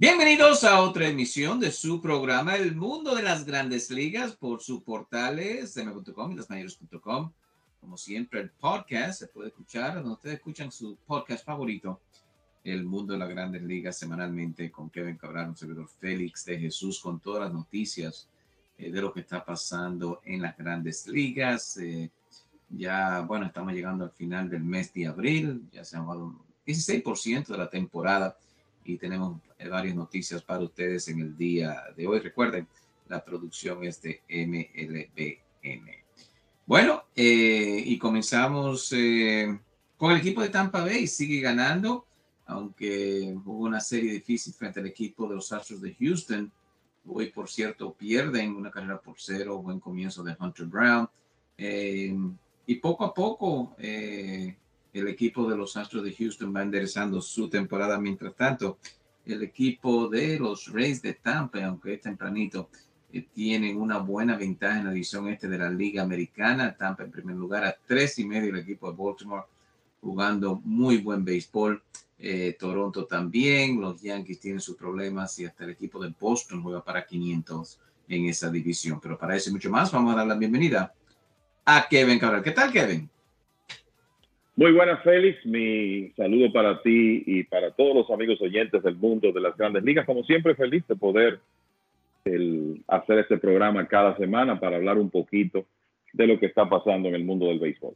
Bienvenidos a otra emisión de su programa El Mundo de las Grandes Ligas por sus portales m.com y lasmayores.com. Como siempre, el podcast se puede escuchar donde ustedes escuchan su podcast favorito, El Mundo de las Grandes Ligas, semanalmente con Kevin Cabral, un servidor Félix de Jesús, con todas las noticias eh, de lo que está pasando en las Grandes Ligas. Eh, ya, bueno, estamos llegando al final del mes de abril, ya se ha dado un 16% de la temporada y tenemos eh, varias noticias para ustedes en el día de hoy. Recuerden, la producción es de MLBN. Bueno, eh, y comenzamos eh, con el equipo de Tampa Bay. Sigue ganando, aunque hubo una serie difícil frente al equipo de los Astros de Houston. Hoy, por cierto, pierden una carrera por cero. Buen comienzo de Hunter Brown. y poco a poco, el equipo de los Astros de Houston va enderezando su temporada. Mientras tanto, el equipo de los Rays de Tampa, aunque es tempranito, eh, tienen una buena ventaja en la división este de la Liga Americana. Tampa en primer lugar a tres y medio el equipo de Baltimore jugando muy buen béisbol. Eh, Toronto también, los Yankees tienen sus problemas y hasta el equipo de Boston juega para 500 en esa división. Pero para eso mucho más, vamos a dar la bienvenida a Kevin Cabral. ¿Qué tal, Kevin? Muy buenas, Félix. Mi saludo para ti y para todos los amigos oyentes del mundo de las grandes ligas. Como siempre, feliz de poder hacer este programa cada semana para hablar un poquito de lo que está pasando en el mundo del béisbol.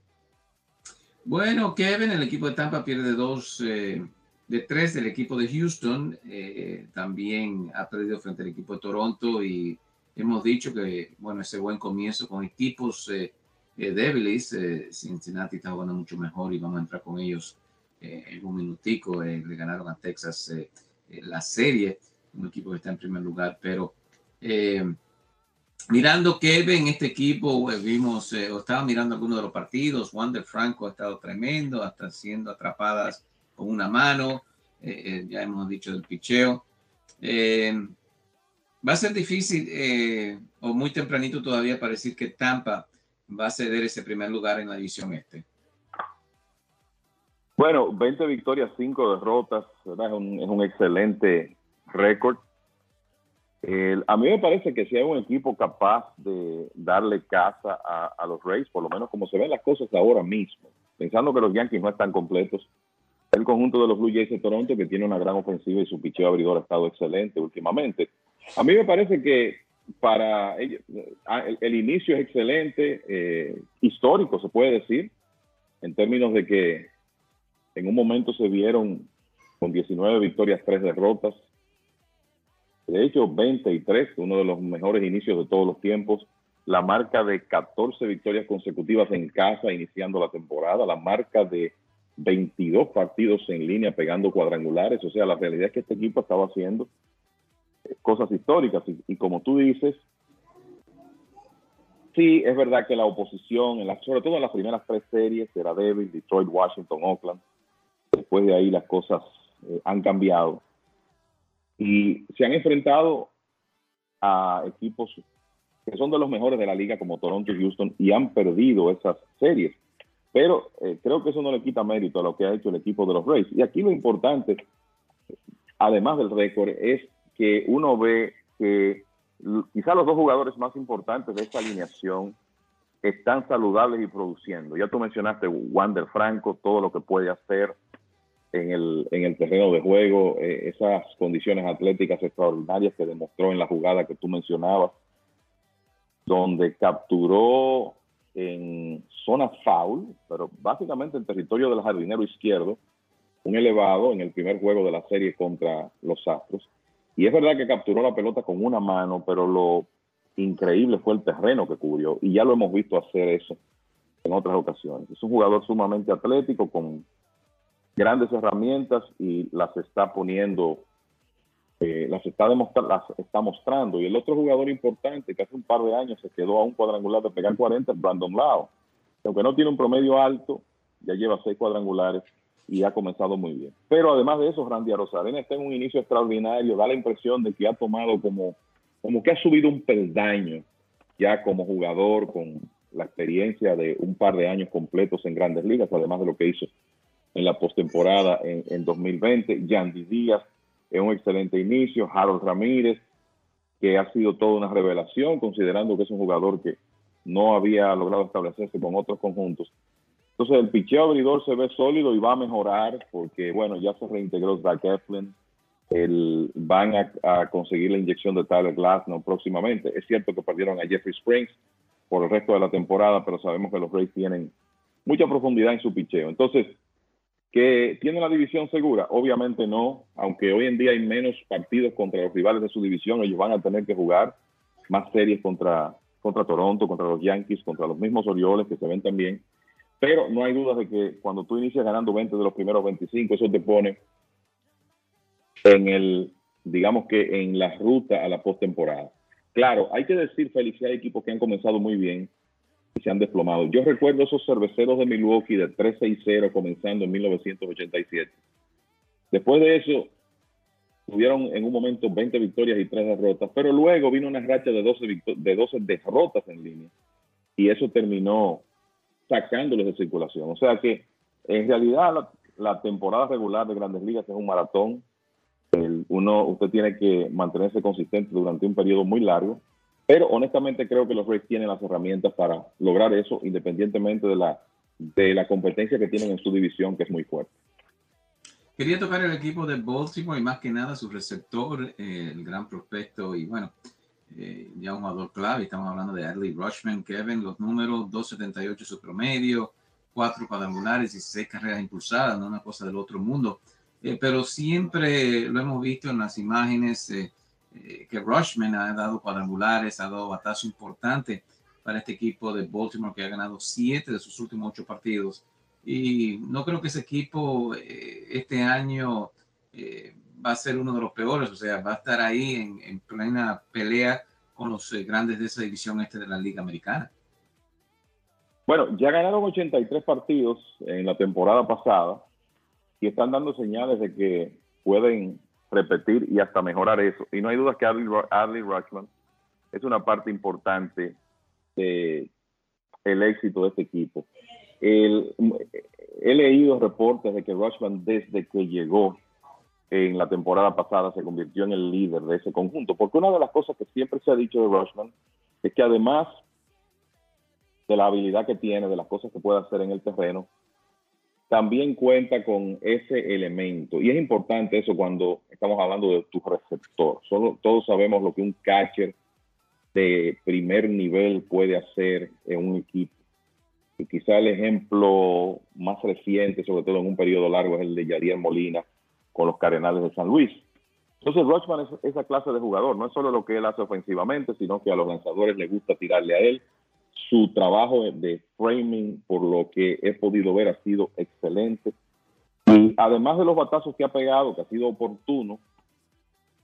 Bueno, Kevin, el equipo de Tampa pierde dos eh, de tres del equipo de Houston. Eh, también ha perdido frente al equipo de Toronto y hemos dicho que, bueno, ese buen comienzo con equipos eh, eh, débiles. Eh, Cincinnati está jugando mucho mejor y vamos a entrar con ellos eh, en un minutico. le ganaron a Texas la serie, un equipo que está en primer lugar, pero mirando Kevin, este equipo, vimos, o estaba mirando algunos de los partidos, Wander Franco ha estado tremendo, hasta siendo atrapadas con una mano, ya hemos dicho del picheo. va a ser difícil o muy tempranito todavía para decir que Tampa va a ceder ese primer lugar en la división este? Bueno, 20 victorias, 5 derrotas, ¿verdad? Es, un, es un excelente récord. a mí me parece que si hay un equipo capaz de darle casa a, los Rays, por lo menos como se ven las cosas ahora mismo, pensando que los Yankees no están completos, el conjunto de los Blue Jays de Toronto, que tiene una gran ofensiva y su picheo abridor ha estado excelente últimamente. A mí me parece que para ah, el, inicio es excelente, eh, histórico se puede decir, en términos de que en un momento se vieron con 19 victorias, 3 derrotas, de hecho 23, uno de los mejores inicios de todos los tiempos, la marca de 14 victorias consecutivas en casa iniciando la temporada, la marca de 22 partidos en línea pegando cuadrangulares, o sea, la realidad es que este equipo estaba haciendo cosas históricas. Y, como tú dices, Sí, es verdad que la oposición, en sobre todo en las primeras tres series, era débil, Detroit, Washington, Oakland. Después de ahí las cosas eh, han cambiado. Y se han enfrentado a equipos que son de los mejores de la liga como Toronto y Houston y han perdido esas series. Pero eh, creo que eso no le quita mérito a lo que ha hecho el equipo de los Rays. Y aquí lo importante, además del récord, es que uno ve que quizá los dos jugadores más importantes de esta alineación están saludables y produciendo. Ya tú mencionaste Wander Franco, todo lo que puede hacer en el, en el terreno de juego, eh, esas condiciones atléticas extraordinarias que demostró en la jugada que tú mencionabas, donde capturó en zona foul, pero básicamente en territorio del jardinero izquierdo, un elevado en el primer juego de la serie contra los Astros. Y es verdad que capturó la pelota con una mano, pero lo increíble fue el terreno que cubrió. Y ya lo hemos visto hacer eso en otras ocasiones. Es un jugador sumamente atlético, con grandes herramientas y las está poniendo, eh, las, está las está mostrando. Y el otro jugador importante que hace un par de años se quedó a un cuadrangular de pegar 40 es Brandon Lau. Aunque no tiene un promedio alto, ya lleva seis cuadrangulares y ha comenzado muy bien. Pero además de eso, Randy Rosarena está en un inicio extraordinario, da la impresión de que ha tomado como, como que ha subido un peldaño ya como jugador con la experiencia de un par de años completos en grandes ligas, además de lo que hizo en la postemporada en, en 2020. Yandy Díaz en un excelente inicio, Harold Ramírez, que ha sido toda una revelación, considerando que es un jugador que no había logrado establecerse con otros conjuntos. Entonces el picheo abridor se ve sólido y va a mejorar porque, bueno, ya se reintegró Zach Eflin, el, van a, conseguir la inyección de Tyler Glasnow próximamente. Es cierto que perdieron a Jeffrey Springs por el resto de la temporada, pero sabemos que los Rays tienen mucha profundidad en su picheo. Entonces, ¿que tiene la división segura? Obviamente no, aunque hoy en día hay menos partidos contra los rivales de su división, ellos van a tener que jugar más series contra, contra Toronto, contra los Yankees, contra los mismos Orioles que se ven también. Pero no hay duda de que cuando tú inicias ganando 20 de los primeros 25, eso te pone en el, digamos que en la ruta a la postemporada. Claro, hay que decir, Feliz, hay equipos que han comenzado muy bien y se han desplomado. Yo recuerdo esos cerveceros de Milwaukee de 3-6-0 comenzando en 1987. Después de eso, tuvieron en un momento 20 victorias y 3 derrotas, pero luego vino una racha de 12, de 12 derrotas en línea y eso terminó sacándolos de circulación. O sea que en realidad la, temporada regular de Grandes Ligas es un maratón. uno, usted tiene que mantenerse consistente durante un periodo muy largo, pero honestamente creo que los Rays tienen las herramientas para lograr eso, independientemente de la, de la competencia que tienen en su división, que es muy fuerte. Quería tocar el equipo de Baltimore y más que nada su receptor, eh, el gran prospecto y bueno, eh, ya un jugador clave, estamos hablando de Adley Rushman, Kevin, los números 2.78 su promedio, cuatro cuadrangulares y seis carreras impulsadas, no una cosa del otro mundo, eh, pero siempre lo hemos visto en las imágenes eh, que Rushman ha dado cuadrangulares, ha dado batazo importante para este equipo de Baltimore que ha ganado siete de sus últimos ocho partidos. Y no creo que ese equipo este año va a ser uno de los peores, o sea, va a estar ahí en, plena pelea con los eh, grandes de esa división este de la Liga Americana. Bueno, ya ganaron 83 partidos en la temporada pasada y están dando señales de que pueden repetir y hasta mejorar eso. Y no hay duda que Adley, Rushman es una parte importante del el éxito de este equipo. he leído reportes de que Rushman desde que llegó en la temporada pasada se convirtió en el líder de ese conjunto. Porque una de las cosas que siempre se ha dicho de Rushman es que además de la habilidad que tiene, de las cosas que puede hacer en el terreno, también cuenta con ese elemento. Y es importante eso cuando estamos hablando de tu receptor. Todos sabemos lo que un catcher de primer nivel puede hacer en un equipo. Y quizá el ejemplo más reciente, sobre todo en un periodo largo, es el de Yadier Molina, con los Cardenales de San Luis. Entonces, Rochman es esa clase de jugador, no es solo lo que él hace ofensivamente, sino que a los lanzadores les gusta tirarle a él. Su trabajo de framing, por lo que he podido ver, ha sido excelente. Y además de los batazos que ha pegado, que ha sido oportuno,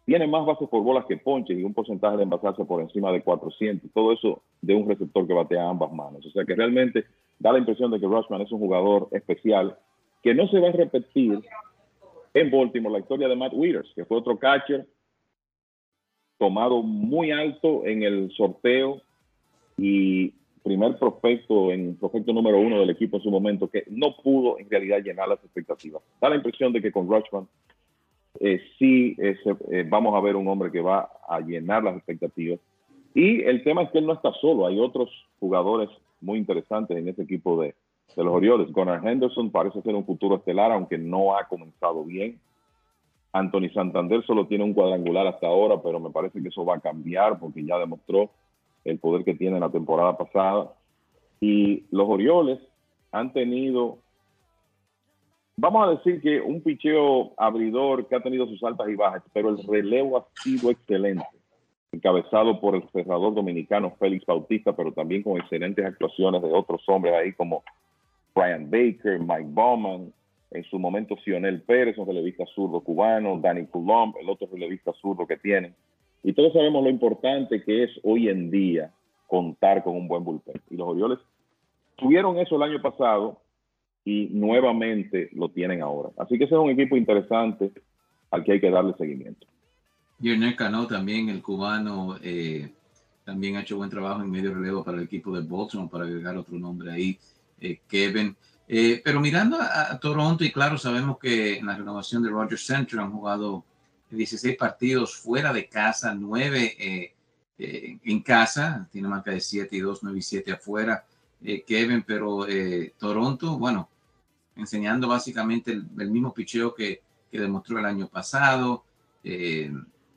tiene más bases por bolas que ponches y un porcentaje de envasarse por encima de 400. Todo eso de un receptor que batea ambas manos. O sea que realmente da la impresión de que Rushman es un jugador especial que no se va a repetir en Baltimore la historia de Matt Withers, que fue otro catcher tomado muy alto en el sorteo y primer prospecto en prospecto número uno del equipo en su momento, que no pudo en realidad llenar las expectativas. Da la impresión de que con Rushman eh, sí eh, vamos a ver un hombre que va a llenar las expectativas. Y el tema es que él no está solo, hay otros jugadores muy interesantes en ese equipo de, de los Orioles. Gunnar Henderson parece ser un futuro estelar, aunque no ha comenzado bien. Anthony Santander solo tiene un cuadrangular hasta ahora, pero me parece que eso va a cambiar porque ya demostró el poder que tiene en la temporada pasada. Y los Orioles han tenido, vamos a decir que un picheo abridor que ha tenido sus altas y bajas, pero el relevo ha sido excelente, encabezado por el cerrador dominicano Félix Bautista, pero también con excelentes actuaciones de otros hombres ahí como Brian Baker, Mike Bowman, en su momento Sionel Pérez, un relevista zurdo cubano, Danny Coulomb, el otro relevista zurdo que tienen. Y todos sabemos lo importante que es hoy en día contar con un buen bullpen. Y los Orioles tuvieron eso el año pasado y nuevamente lo tienen ahora. Así que ese es un equipo interesante al que hay que darle seguimiento. Yerner Cano también, el cubano, eh, también ha hecho buen trabajo en medio relevo para el equipo de Baltimore, para agregar otro nombre ahí, eh, Kevin. Eh, pero mirando a, Toronto, y claro, sabemos que en la renovación de Roger Center han jugado 16 partidos fuera de casa, 9 eh, eh, en casa, tiene marca de 7 y 2, 9 y 7 afuera, Kevin, pero Toronto, bueno, enseñando básicamente el, mismo picheo que, que, demostró el año pasado,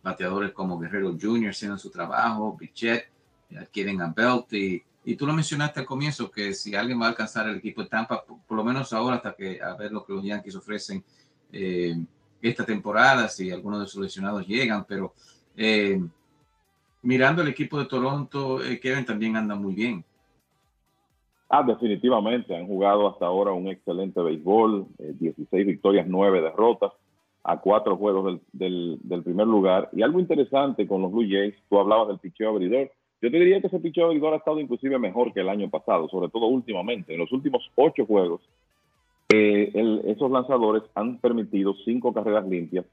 bateadores como Guerrero Jr. haciendo su trabajo, Bichet, adquieren a Belt y tú lo mencionaste al comienzo, que si alguien va a alcanzar el equipo de Tampa, por, lo menos ahora hasta que a ver lo que los Yankees ofrecen eh, esta temporada, si algunos de sus lesionados llegan, pero eh, mirando el equipo de Toronto, eh, Kevin también anda muy bien. Ah, definitivamente, han jugado hasta ahora un excelente béisbol, 16 victorias, 9 derrotas, a cuatro juegos del, del, primer lugar. Y algo interesante con los Blue Jays, tú hablabas del picheo abridor, yo te diría que ese picheo abridor ha estado inclusive mejor que el año pasado, sobre todo últimamente. En los últimos ocho juegos, eh, esos lanzadores han permitido cinco carreras limpias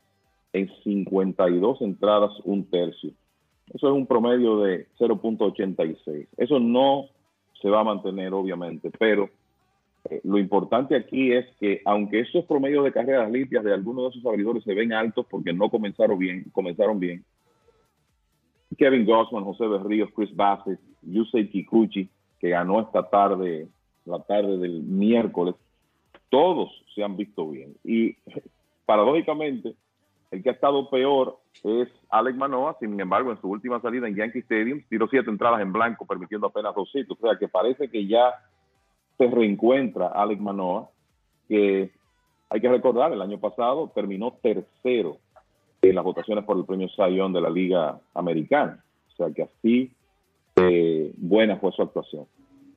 en 52 entradas, un tercio. Eso es un promedio de 0.86. Eso no se va a mantener, obviamente, pero eh, lo importante aquí es que aunque esos promedios de carreras limpias de algunos de esos abridores se ven altos porque no comenzaron bien, comenzaron bien, Kevin Gossman, José Berríos, Chris Bassett, Yusei Kikuchi, que ganó esta tarde, la tarde del miércoles, todos se han visto bien. Y paradójicamente, el que ha estado peor es Alex Manoa, sin embargo, en su última salida en Yankee Stadium, tiró siete entradas en blanco, permitiendo apenas dos sitios. O sea que parece que ya se reencuentra Alex Manoa, que hay que recordar, el año pasado terminó tercero en las votaciones por el premio Sayón de la Liga Americana. O sea que así eh, buena fue su actuación.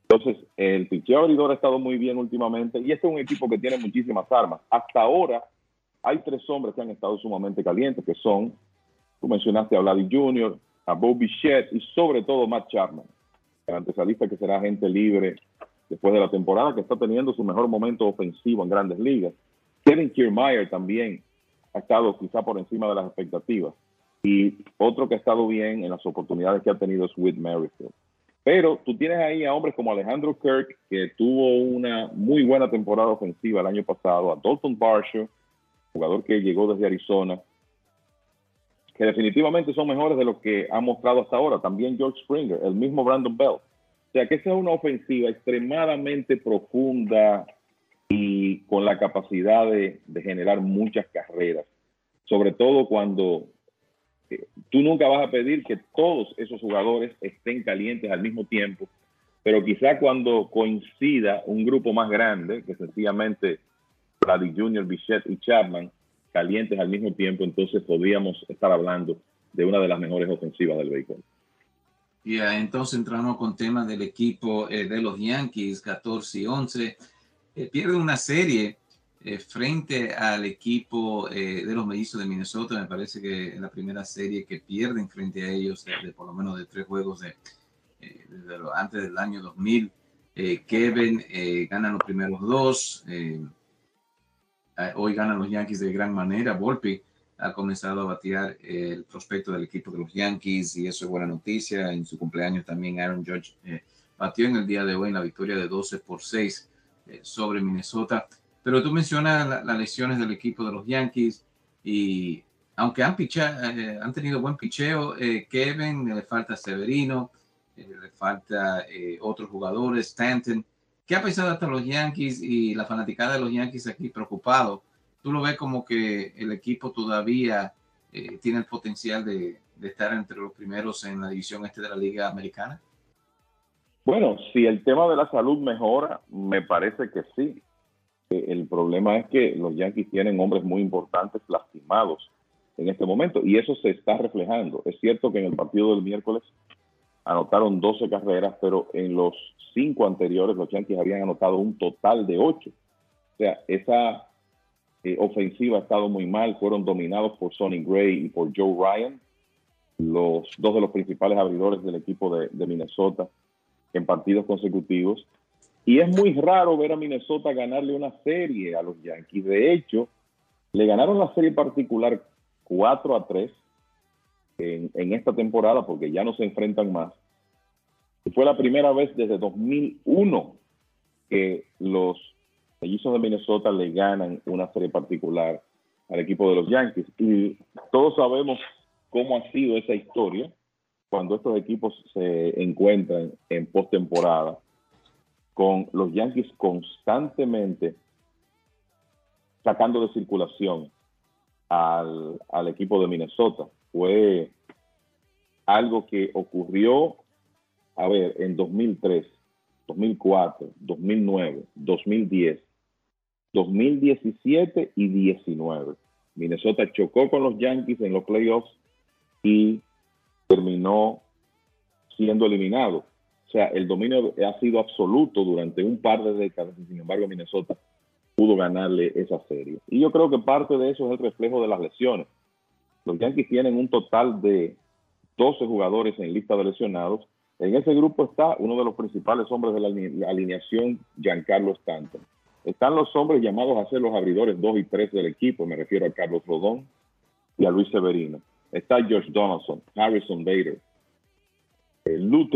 Entonces, el picheo abridor ha estado muy bien últimamente y este es un equipo que tiene muchísimas armas. Hasta ahora hay tres hombres que han estado sumamente calientes, que son, tú mencionaste a Vladi Jr., a Bobby Bichette y sobre todo Matt Chapman, el antesalista que será agente libre después de la temporada, que está teniendo su mejor momento ofensivo en grandes ligas. Kevin Kiermaier también, ha estado quizá por encima de las expectativas. Y otro que ha estado bien en las oportunidades que ha tenido es Whit Merrifield. Pero tú tienes ahí a hombres como Alejandro Kirk, que tuvo una muy buena temporada ofensiva el año pasado, a Dalton Varsho, jugador que llegó desde Arizona, que definitivamente son mejores de lo que ha mostrado hasta ahora. También George Springer, el mismo Brandon Bell. O sea que esa es una ofensiva extremadamente profunda, y con la capacidad de, generar muchas carreras, sobre todo cuando eh, tú nunca vas a pedir que todos esos jugadores estén calientes al mismo tiempo, pero quizá cuando coincida un grupo más grande, que sencillamente Brady Jr., Bichette y Chapman, calientes al mismo tiempo, entonces podríamos estar hablando de una de las mejores ofensivas del béisbol. Y entonces entramos con temas del equipo eh, de los Yankees, 14 y 11 eh, pierde una serie eh, frente al equipo eh, de los mellizos de Minnesota. Me parece que en la primera serie que pierden frente a ellos, de, por lo menos de tres juegos de, antes del año 2000, Kevin ganan los primeros dos. hoy ganan los Yankees de gran manera. Volpi ha comenzado a batear el prospecto del equipo de los Yankees y eso es buena noticia. En su cumpleaños también Aaron Judge batió en el día de hoy en la victoria de 12 por 6 sobre Minnesota. Pero tú mencionas las lesiones del equipo de los Yankees y aunque han, eh, han tenido buen picheo, eh, Kevin, le falta Severino, eh, le falta otros jugadores, Stanton. ¿Qué ha pensado hasta los Yankees y la fanaticada de los Yankees aquí preocupado? ¿Tú lo ves como que el equipo todavía tiene el potencial de, de estar entre los primeros en la división este de la Liga Americana? Bueno, si el tema de la salud mejora, me parece que sí. El problema es que los Yankees tienen hombres muy importantes lastimados en este momento y eso se está reflejando. Es cierto que en el partido del miércoles anotaron 12 carreras, pero en los cinco anteriores los Yankees habían anotado un total de 8. O sea, esa eh, ofensiva ha estado muy mal, fueron dominados por Sonny Gray y por Joe Ryan, los dos de los principales abridores del equipo de Minnesota en partidos consecutivos. Y es muy raro ver a Minnesota ganarle una serie a los Yankees. De hecho, le ganaron la serie particular 4 a 3 en, esta temporada porque ya no se enfrentan más. fue la primera vez desde 2001 que los mellizos de Minnesota le ganan una serie particular al equipo de los Yankees. Y todos sabemos cómo ha sido esa historia cuando estos equipos se encuentran en postemporada con los Yankees constantemente sacando de circulación al, equipo de Minnesota. Fue algo que ocurrió, a ver, en 2003, 2004, 2009, 2010, 2017 y 19. Minnesota chocó con los Yankees en los playoffs y terminó siendo eliminado. O sea, el dominio ha sido absoluto durante un par de décadas y sin embargo Minnesota pudo ganarle esa serie. Y yo creo que parte de eso es el reflejo de las lesiones. Los Yankees tienen un total de 12 jugadores en lista de lesionados. En ese grupo está uno de los principales hombres de la alineación, Giancarlo Stanton. Están los hombres llamados a ser los abridores 2 y 3 del equipo, me refiero a Carlos Rodón y a Luis Severino. Está George Donaldson, Harrison Bader, eh, Lou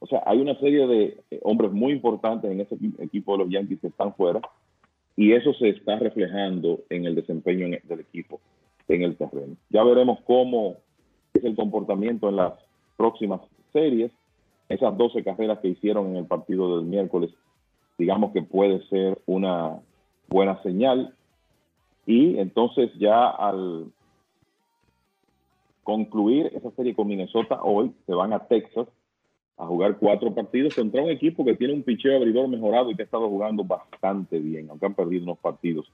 o sea, hay una serie de eh, hombres muy importantes en ese equipo de los Yankees que están fuera y eso se está reflejando en el desempeño del equipo en el terreno. Ya veremos cómo es el comportamiento en las próximas series. Esas 12 carreras que hicieron en el partido del miércoles, digamos que puede ser una buena señal. Y entonces ya al concluir esa serie con Minnesota hoy, se van a Texas a jugar cuatro partidos contra un equipo que tiene un picheo abridor mejorado y que ha estado jugando bastante bien, aunque han perdido unos partidos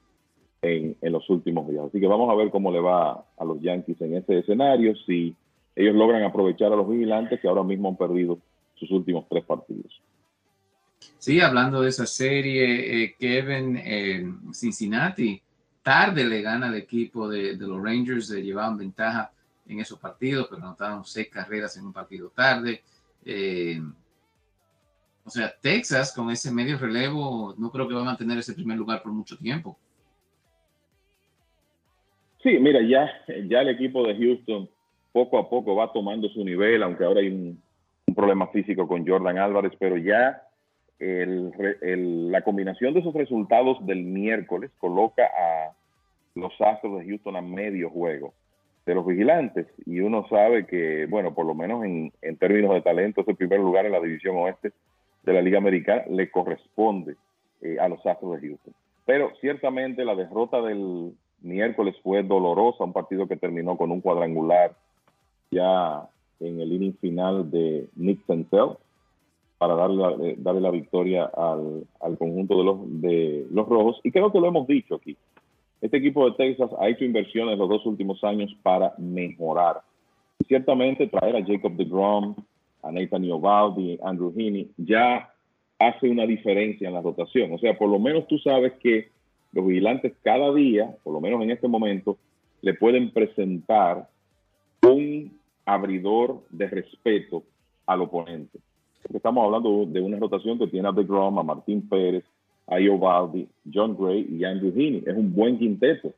en, los últimos días. Así que vamos a ver cómo le va a los Yankees en ese escenario, si ellos logran aprovechar a los vigilantes que ahora mismo han perdido sus últimos tres partidos. Sí, hablando de esa serie, eh, Kevin, eh, Cincinnati, tarde le gana al equipo de, los Rangers, de llevaban ventaja en esos partidos, pero anotaron seis carreras en un partido tarde. Eh, o sea, Texas con ese medio relevo no creo que va a mantener ese primer lugar por mucho tiempo. Sí, mira, ya, ya el equipo de Houston poco a poco va tomando su nivel, aunque ahora hay un, problema físico con Jordan Álvarez, pero ya la combinación de esos resultados del miércoles coloca a los Astros de Houston a medio juego de los vigilantes. Y uno sabe que, bueno, por lo menos en, términos de talento, ese primer lugar en la división oeste de la Liga Americana le corresponde eh, a los Astros de Houston. Pero ciertamente la derrota del miércoles fue dolorosa, un partido que terminó con un cuadrangular ya en el inning final de Nick Sentel para darle eh, darle la victoria al, al conjunto de los, de los rojos. Y creo que lo hemos dicho aquí. Este equipo de Texas ha hecho inversiones los dos últimos años para mejorar. ciertamente traer a Jacob DeGrom, a Nathan Iovaldi, Andrew Heaney, ya hace una diferencia en la rotación. O sea, por lo menos tú sabes que los vigilantes cada día, por lo menos en este momento, le pueden presentar un abridor de respeto al oponente. estamos hablando de una rotación que tiene a DeGrom, a Martín Pérez, Iovaldi, John Gray y Andrew Heaney. Es un buen quinteto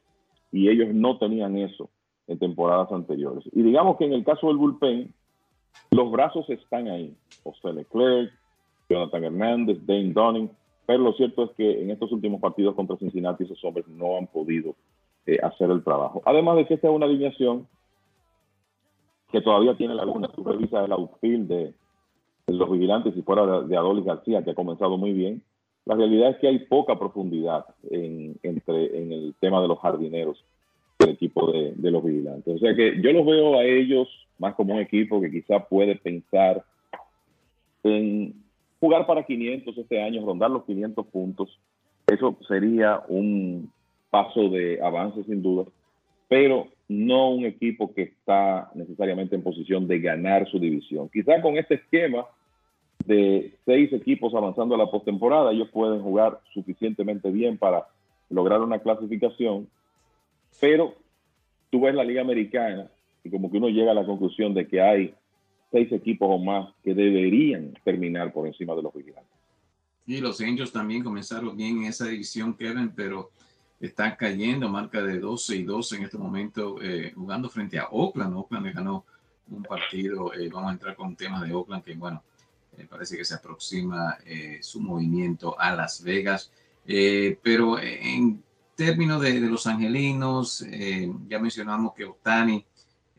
y ellos no tenían eso en temporadas anteriores. Y digamos que en el caso del bullpen, los brazos están ahí. José Leclerc, Jonathan Hernández, Dane Dunning, pero lo cierto es que en estos últimos partidos contra Cincinnati esos hombres no han podido eh, hacer el trabajo. Además de que esta es una alineación que todavía tiene laguna. Tú revisas el outfield de, los vigilantes y fuera de, Adolis García, que ha comenzado muy bien. La realidad es que hay poca profundidad en, entre, en el tema de los jardineros del equipo de, de los vigilantes. O sea que yo los veo a ellos más como un equipo que quizá puede pensar en jugar para 500 este año, rondar los 500 puntos. Eso sería un paso de avance sin duda, pero no un equipo que está necesariamente en posición de ganar su división. Quizá con este esquema de seis equipos avanzando a la postemporada, ellos pueden jugar suficientemente bien para lograr una clasificación, pero tú ves la Liga Americana y como que uno llega a la conclusión de que hay seis equipos o más que deberían terminar por encima de los vigilantes. Y los Angels también comenzaron bien en esa división, Kevin, pero están cayendo, marca de 12 y 12 en este momento, eh, jugando frente a Oakland. Oakland ganó un partido, eh, vamos a entrar con un tema de Oakland, que bueno, eh, parece que se aproxima su movimiento a Las Vegas. pero en términos de, de los angelinos, ya mencionamos que Otani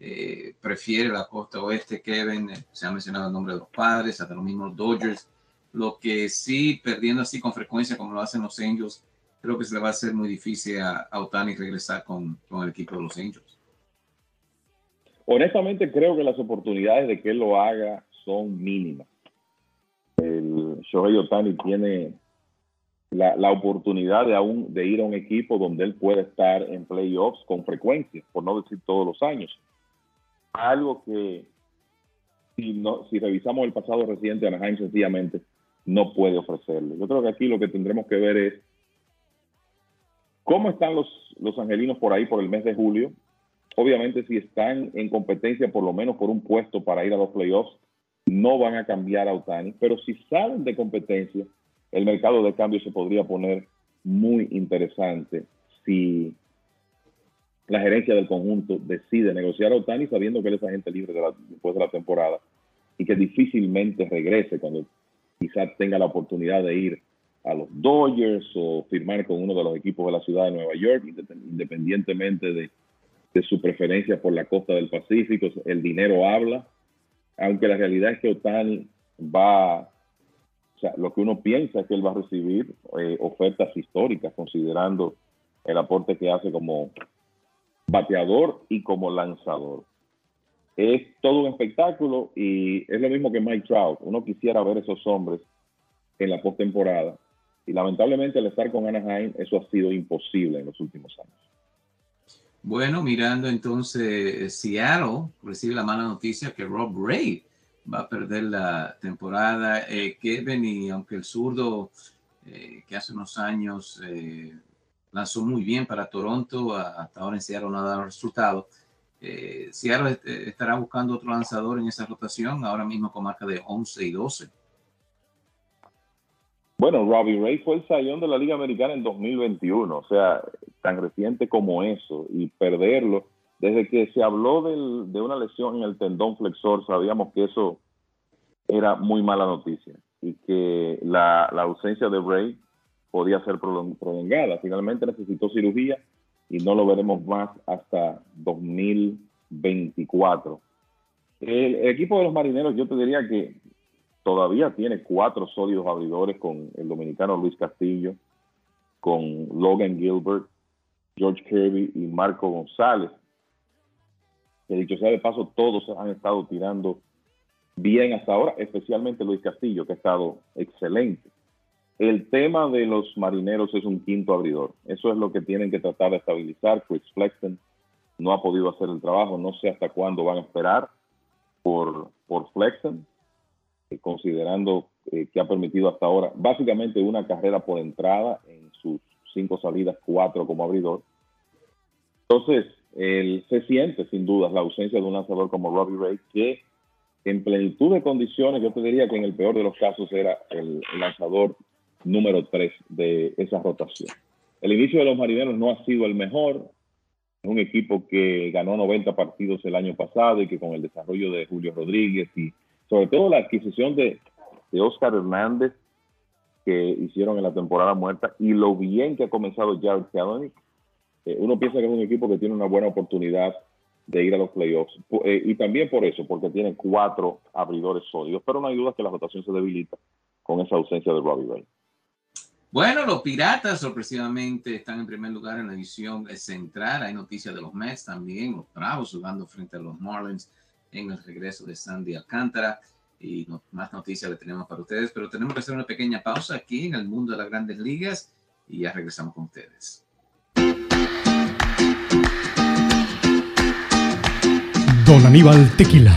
eh, prefiere la costa oeste, Kevin, eh, se ha mencionado el nombre de los padres, hasta los mismos Dodgers, lo que sí, perdiendo así con frecuencia como lo hacen los Angels, creo que se le va a hacer muy difícil a, Otani regresar con, con, el equipo de los Angels. Honestamente creo que las oportunidades de que él lo haga son mínimas. Shohei Otani tiene la, la, oportunidad de, aún, de ir a un equipo donde él puede estar en playoffs con frecuencia, por no decir todos los años algo que si, no, si revisamos el pasado reciente, Anaheim sencillamente no puede ofrecerle. Yo creo que aquí lo que tendremos que ver es cómo están los, los angelinos por ahí por el mes de julio. Obviamente si están en competencia por lo menos por un puesto para ir a los playoffs, no van a cambiar a Otani, pero si salen de competencia, el mercado de cambio se podría poner muy interesante si la gerencia del conjunto decide negociar a Otani sabiendo que él es agente libre después de la temporada y que difícilmente regrese cuando quizás tenga la oportunidad de ir a los Dodgers o firmar con uno de los equipos de la ciudad de Nueva York, independientemente de, de su preferencia por la costa del Pacífico. El dinero habla, aunque la realidad es que Otani va, o sea, lo que uno piensa es que él va a recibir eh, ofertas históricas, considerando el aporte que hace como bateador y como lanzador. Es todo un espectáculo y es lo mismo que Mike Trout. Uno quisiera ver esos hombres en la postemporada y lamentablemente al estar con Anaheim eso ha sido imposible en los últimos años. Bueno, mirando entonces Seattle, recibe la mala noticia que Rob Ray va a perder la temporada. Eh, Kevin, y aunque el zurdo eh, que hace unos años eh, lanzó muy bien para Toronto, hasta ahora en Seattle no ha dado resultado. Seattle estará buscando otro lanzador en esa rotación, ahora mismo con marca de 11 y 12. Bueno, Robbie Ray fue el sayón de la Liga Americana en 2021, o sea, tan reciente como eso, y perderlo. Desde que se habló de una lesión en el tendón flexor, sabíamos que eso era muy mala noticia y que la, la ausencia de Ray podía ser prolongada. Finalmente necesitó cirugía y no lo veremos más hasta 2024. El, equipo de los marineros, yo te diría que todavía tiene cuatro sólidos abridores con el dominicano Luis Castillo, con Logan Gilbert, George Kirby y Marco González. Que dicho sea de paso, todos han estado tirando bien hasta ahora, especialmente Luis Castillo, que ha estado excelente. El tema de los marineros es un quinto abridor. Eso es lo que tienen que tratar de estabilizar. Chris Flexen no ha podido hacer el trabajo. No sé hasta cuándo van a esperar por, por Flexen, considerando eh, que ha permitido hasta ahora básicamente una carrera por entrada en sus cinco salidas, cuatro como abridor. Entonces, él se siente sin dudas la ausencia de un lanzador como Robbie Ray, que en plenitud de condiciones, yo te diría que en el peor de los casos era el lanzador número 3 de esa rotación. El inicio de los marineros no ha sido el mejor. Es un equipo que ganó 90 partidos el año pasado y que con el desarrollo de Julio Rodríguez y sobre todo la adquisición de, Oscar Hernández que hicieron en la temporada muerta y lo bien que ha comenzado Jared Kelenic, eh, uno piensa que es un equipo que tiene una buena oportunidad de ir a los playoffs. Eh, y también por eso, porque tiene cuatro abridores sólidos. Pero no hay duda que la rotación se debilita con esa ausencia de Robbie Ray. Bueno, los Piratas sorpresivamente están en primer lugar en la división central. Hay noticias de los Mets también, los Bravos jugando frente a los Marlins en el regreso de Sandy Alcántara. Y más noticias le tenemos para ustedes, pero tenemos que hacer una pequeña pausa aquí en el mundo de las grandes ligas y ya regresamos con ustedes. Don Aníbal Tequila.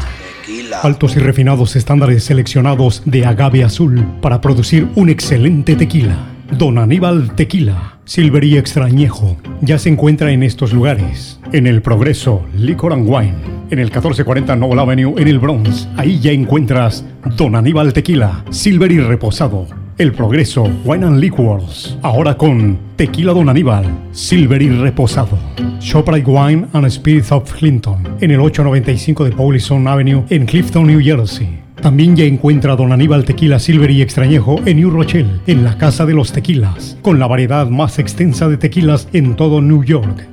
Altos y refinados estándares seleccionados de agave azul para producir un excelente tequila. Don Aníbal Tequila. Silver y extrañejo. Ya se encuentra en estos lugares. En el Progreso, Liquor and Wine. En el 1440 Noble Avenue en el Bronx. Ahí ya encuentras Don Aníbal Tequila. Silver y reposado el Progreso, Wine and Liquors. Ahora con Tequila Don Aníbal, Silver y Reposado. Shoprite Wine and Spirits of Clinton. En el 895 de Paulison Avenue en Clifton, New Jersey. También ya encuentra Don Aníbal Tequila Silver y Extrañejo en New Rochelle, en la Casa de los Tequilas, con la variedad más extensa de tequilas en todo New York.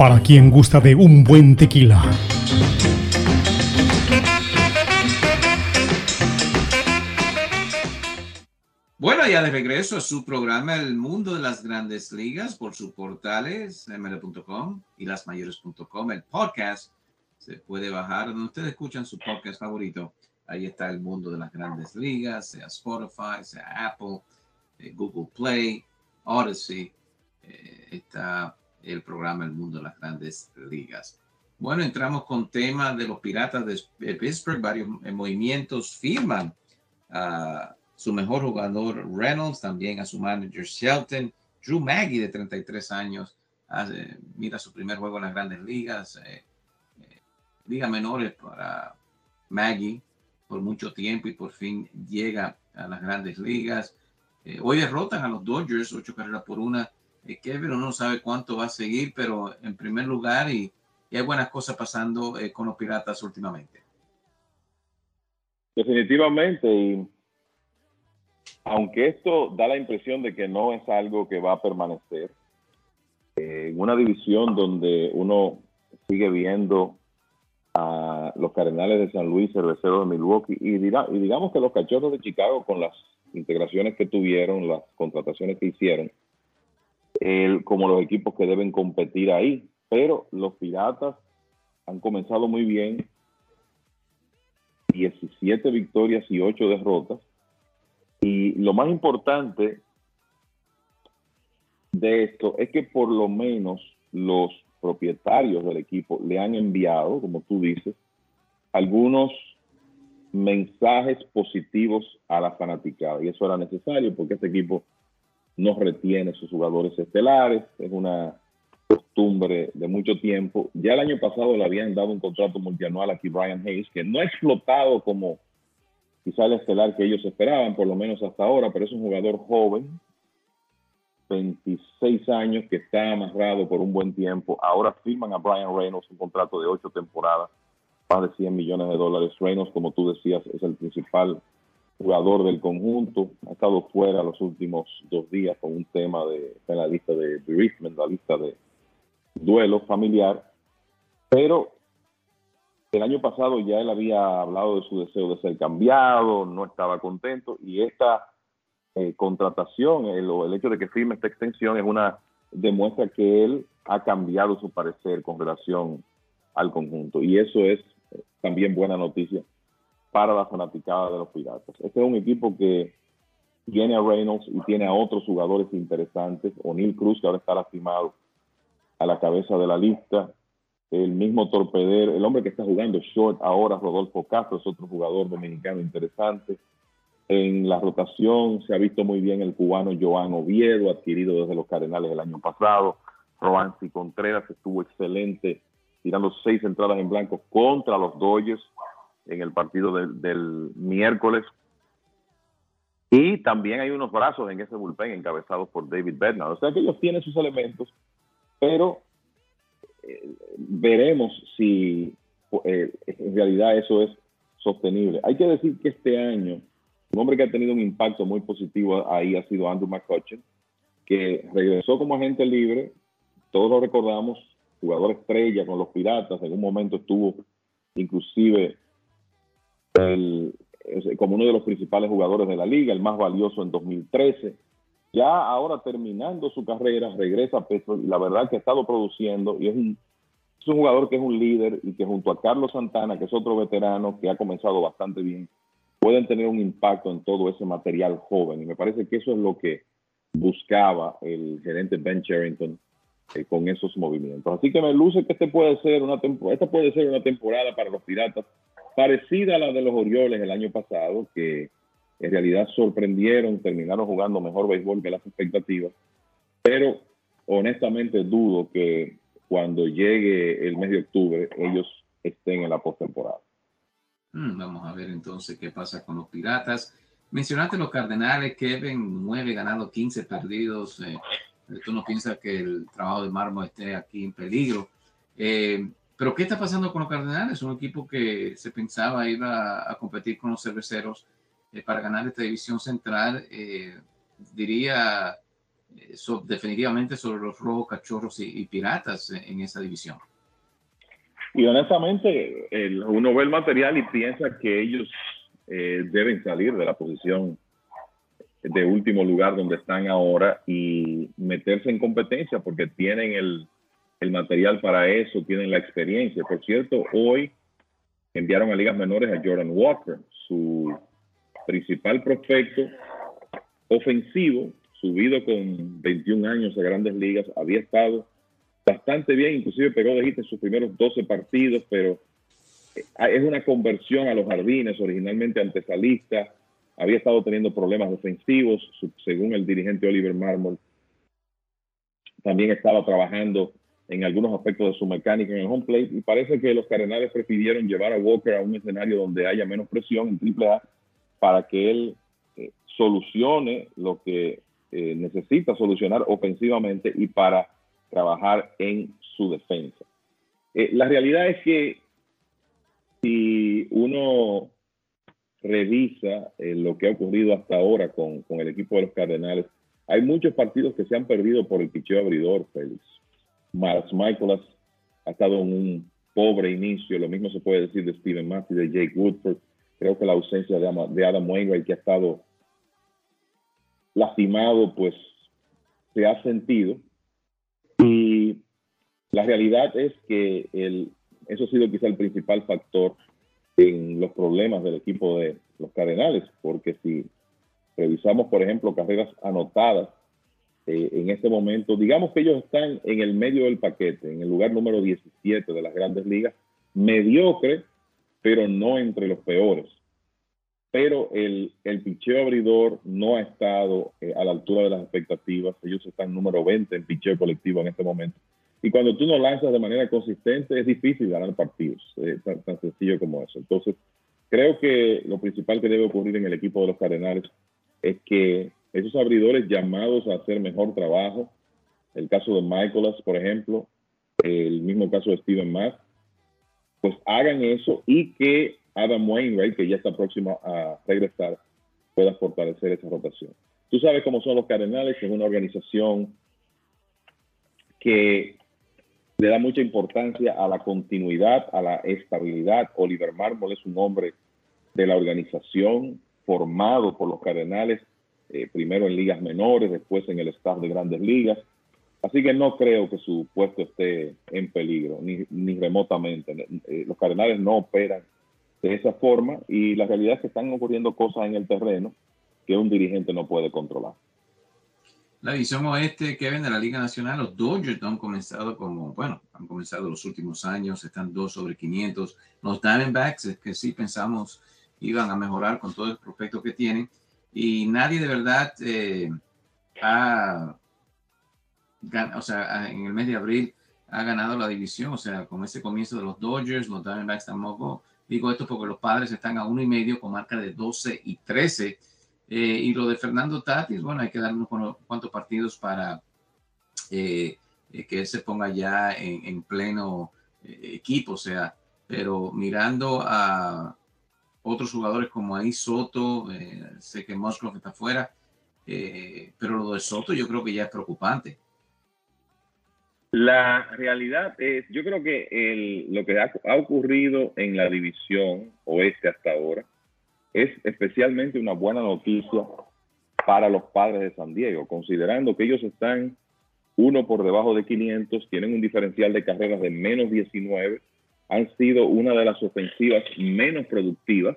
para quien gusta de un buen tequila. Bueno, ya de regreso a su programa El Mundo de las Grandes Ligas por sus portales ml.com y lasmayores.com. El podcast se puede bajar donde ustedes escuchan su podcast favorito Ahí está el mundo de las grandes ligas, sea Spotify, sea Apple, eh, Google Play, Odyssey. Eh, está el programa El mundo de las grandes ligas. Bueno, entramos con tema de los Piratas de Pittsburgh. Varios eh, movimientos firman a su mejor jugador Reynolds, también a su manager Shelton. Drew Maggie, de 33 años, mira su primer juego en las grandes ligas. ligas menores para Maggie por mucho tiempo y por fin llega a las grandes ligas. Eh, hoy derrotan a los Dodgers, ocho carreras por una. Eh, Kevin no sabe cuánto va a seguir, pero en primer lugar y, hay buenas cosas pasando eh, con los Piratas últimamente. Definitivamente, y aunque esto da la impresión de que no es algo que va a permanecer, en una división donde uno sigue viendo a los Cardenales de San Luis, Cerveceros de Milwaukee y, dirá, y digamos que los Cachorros de Chicago con las integraciones que tuvieron, las contrataciones que hicieron, el, como los equipos que deben competir ahí. Pero los Piratas han comenzado muy bien, 17 victorias y 8 derrotas. Y lo más importante de esto es que por lo menos los propietarios del equipo le han enviado, como tú dices, algunos mensajes positivos a la fanaticada. Y eso era necesario porque este equipo no retiene sus jugadores estelares. Es una costumbre de mucho tiempo. Ya el año pasado le habían dado un contrato multianual aquí Brian Hayes, que no ha explotado como quizá el estelar que ellos esperaban, por lo menos hasta ahora, pero es un jugador joven 26 años que está amarrado por un buen tiempo. Ahora firman a Brian Reynolds un contrato de 8 temporadas, más de 100 millones de dólares. Reynolds, como tú decías, es el principal jugador del conjunto. Ha estado fuera los últimos dos días con un tema de, en la lista de bereavement, la lista de duelo familiar. Pero el año pasado ya él había hablado de su deseo de ser cambiado, no estaba contento y esta eh, contratación, el, el hecho de que firme esta extensión es una demuestra que él ha cambiado su parecer con relación al conjunto. Y eso es también buena noticia para la fanaticada de los Piratas. Este es un equipo que tiene a Reynolds y tiene a otros jugadores interesantes. O'Neill Cruz, que ahora está lastimado a la cabeza de la lista. El mismo Torpeder, el hombre que está jugando short ahora, Rodolfo Castro, es otro jugador dominicano interesante. En la rotación se ha visto muy bien el cubano Joan Oviedo, adquirido desde los Cardenales el año pasado. Roansi Contreras estuvo excelente, tirando seis entradas en blanco contra los Dodgers en el partido del miércoles. Y también hay unos brazos en ese bullpen encabezados por David Bernard. O sea que ellos tienen sus elementos, pero eh, veremos si eh, en realidad eso es sostenible. Hay que decir que este año un hombre que ha tenido un impacto muy positivo ahí ha sido Andrew McCutcheon, que regresó como agente libre, todos lo recordamos, jugador estrella con los Piratas, en un momento estuvo inclusive como uno de los principales jugadores de la liga, el más valioso en 2013. Ya ahora terminando su carrera, regresa a Petro y la verdad que ha estado produciendo y es un, es un jugador que es un líder y que junto a Carlos Santana, que es otro veterano que ha comenzado bastante bien, pueden tener un impacto en todo ese material joven. Y me parece que eso es lo que buscaba el gerente Ben Sherrington eh, con esos movimientos. Así que me luce que este puede ser una esta puede ser una temporada para los Piratas parecida a la de los Orioles el año pasado, que en realidad sorprendieron, terminaron jugando mejor béisbol que las expectativas, pero honestamente dudo que cuando llegue el mes de octubre ellos estén en la postemporada. Mm, vamos a ver entonces qué pasa con los Piratas. Mencionaste los Cardenales, Kevin, 9 ganados, 15 perdidos. Eh, tú no piensas que el trabajo de Marmo esté aquí en peligro. Eh, pero ¿qué está pasando con los Cardenales? Un equipo que se pensaba iba a competir con los cerveceros eh, para ganar esta división central. diría definitivamente sobre los rojos, cachorros y, piratas en esa división. Y honestamente, uno ve el material y piensa que ellos eh, deben salir de la posición de último lugar donde están ahora y meterse en competencia porque tienen el, el material para eso, tienen la experiencia. Por cierto, hoy enviaron a ligas menores a Jordan Walker, su principal prospecto ofensivo, subido con 21 años a grandes ligas, había estado bastante bien, inclusive pegó de hit en sus primeros 12 partidos, pero eh, es una conversión a los jardines, originalmente antesalista, había estado teniendo problemas defensivos, según el dirigente Oliver Marmol. También estaba trabajando en algunos aspectos de su mecánica en el home plate y parece que los Cardenales prefirieron llevar a Walker a un escenario donde haya menos presión en AAA para que él eh, solucione lo que eh, necesita solucionar ofensivamente y para trabajar en su defensa. Eh, la realidad es que si uno revisa lo que ha ocurrido hasta ahora con, el equipo de los Cardenales, hay muchos partidos que se han perdido por el picheo abridor, Félix. Miles Michaelas ha estado en un pobre inicio, lo mismo se puede decir de Steven Matthews, de Jake Woodford. Creo que la ausencia de, de Adam Wainwright, que ha estado lastimado, pues se ha sentido. Y la realidad es que el, eso ha sido quizá el principal factor en los problemas del equipo de los Cardenales, porque si revisamos, por ejemplo, carreras anotadas eh, en este momento, digamos que ellos están en el medio del paquete, en el lugar número 17 de las grandes ligas, mediocre, pero no entre los peores. Pero el, el picheo abridor no ha estado eh, a la altura de las expectativas. Ellos están número 20 en picheo colectivo en este momento. Y cuando tú no lanzas de manera consistente, es difícil ganar partidos, eh, tan, sencillo como eso. Entonces, creo que lo principal que debe ocurrir en el equipo de los Cardenales es que esos abridores llamados a hacer mejor trabajo, el caso de Michaelas, por ejemplo, el mismo caso de Steven Mack, pues hagan eso y que Adam Wainwright, que ya está próximo a regresar, pueda fortalecer esa rotación. Tú sabes cómo son los Cardenales, es una organización que le da mucha importancia a la continuidad, a la estabilidad. Oliver Marmol es un hombre de la organización formado por los Cardenales, eh, primero en ligas menores, después en el staff de grandes ligas. Así que no creo que su puesto esté en peligro, ni, ni remotamente. Eh, los Cardenales no operan de esa forma y la realidad es que están ocurriendo cosas en el terreno que un dirigente no puede controlar. La división oeste, Kevin, de la Liga Nacional, los Dodgers han comenzado como, bueno, han comenzado los últimos años, están 2 sobre 500. Los Diamondbacks, que sí pensamos iban a mejorar con todo el prospecto que tienen, y nadie de verdad eh, ha, o sea, en el mes de abril ha ganado la división, o sea, con ese comienzo de los Dodgers, los Diamondbacks tampoco. Digo esto porque los padres están a uno y medio con marca de 12 y 13 eh, y lo de Fernando Tatis, bueno, hay que dar unos cuantos partidos para eh, eh, que él se ponga ya en, pleno equipo, o sea, pero mirando a otros jugadores como ahí Soto, sé que Musgrove está fuera, pero lo de Soto yo creo que ya es preocupante. La realidad es, yo creo que lo que ha ocurrido en la división oeste hasta ahora, es especialmente una buena noticia para los padres de San Diego, considerando que ellos están uno por debajo de 500, tienen un diferencial de carreras de menos 19, han sido una de las ofensivas menos productivas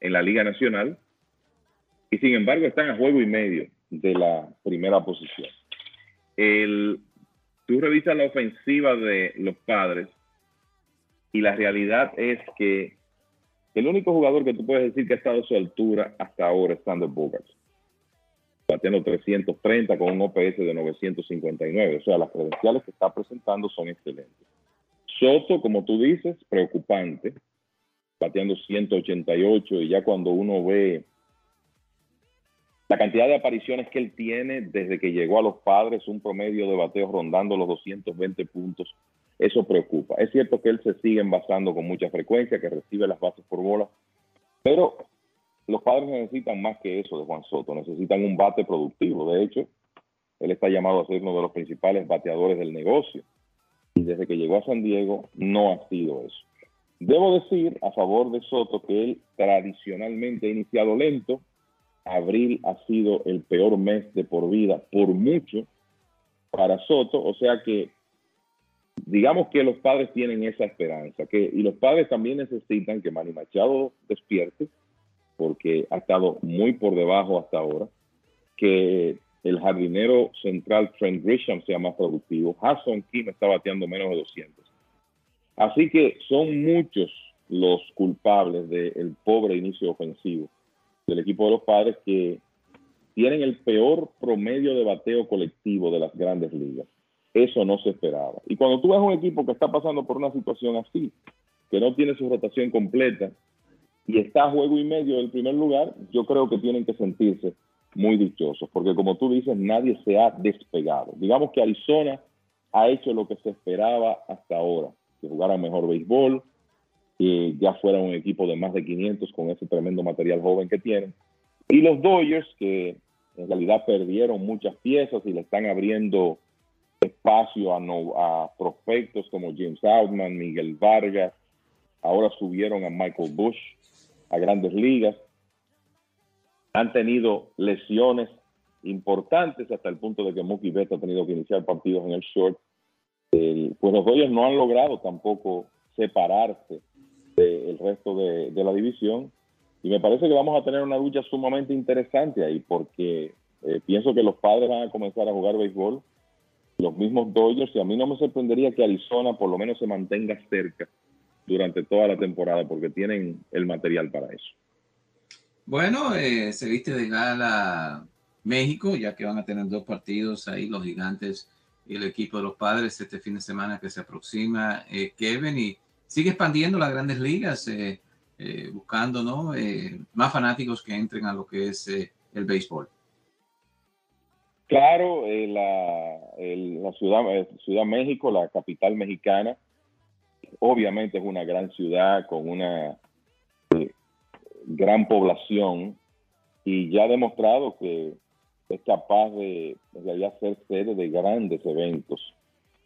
en la Liga Nacional y sin embargo están a juego y medio de la primera posición. El, tú revisas la ofensiva de los padres y la realidad es que el único jugador que tú puedes decir que ha estado a su altura hasta ahora es Sander Bogarts. Bateando 330 con un OPS de 959. O sea, las credenciales que está presentando son excelentes. Soto, como tú dices, preocupante. Bateando 188 y ya cuando uno ve la cantidad de apariciones que él tiene desde que llegó a los padres, un promedio de bateos rondando los 220 puntos eso preocupa. Es cierto que él se sigue envasando con mucha frecuencia, que recibe las bases por bola, pero los padres necesitan más que eso de Juan Soto, necesitan un bate productivo. De hecho, él está llamado a ser uno de los principales bateadores del negocio. Y desde que llegó a San Diego no ha sido eso. Debo decir a favor de Soto que él tradicionalmente ha iniciado lento. Abril ha sido el peor mes de por vida por mucho para Soto, o sea que digamos que los padres tienen esa esperanza, que, y los padres también necesitan que Manny Machado despierte, porque ha estado muy por debajo hasta ahora, que el jardinero central Trent Grisham sea más productivo, Hassan Kim está bateando menos de 200. Así que son muchos los culpables del pobre inicio ofensivo del equipo de los padres que tienen el peor promedio de bateo colectivo de las grandes ligas. Eso no se esperaba. Y cuando tú ves un equipo que está pasando por una situación así, que no tiene su rotación completa y está a juego y medio del primer lugar, yo creo que tienen que sentirse muy dichosos, porque como tú dices, nadie se ha despegado. Digamos que Arizona ha hecho lo que se esperaba hasta ahora, que jugara mejor béisbol, que ya fuera un equipo de más de 500 con ese tremendo material joven que tienen. Y los Dodgers, que en realidad perdieron muchas piezas y le están abriendo espacio a, a prospectos como James Outman, Miguel Vargas, ahora subieron a Michael Bush a grandes ligas. Han tenido lesiones importantes hasta el punto de que Mookie Betts ha tenido que iniciar partidos en el short. pues los Dodgers no han logrado tampoco separarse del resto de, la división. Y me parece que vamos a tener una lucha sumamente interesante ahí, porque eh, pienso que los padres van a comenzar a jugar béisbol los mismos Dodgers y a mí no me sorprendería que Arizona por lo menos se mantenga cerca durante toda la temporada porque tienen el material para eso. Bueno, eh, se viste de gala México, ya que van a tener dos partidos ahí los gigantes y el equipo de los padres este fin de semana que se aproxima, eh, Kevin, y sigue expandiendo las grandes ligas, eh, buscando ¿no? más fanáticos que entren a lo que es el béisbol. Claro, eh, la, ciudad, eh, ciudad México, la capital mexicana, obviamente es una gran ciudad con una eh, gran población y ya ha demostrado que es capaz de, de ser sede de grandes eventos.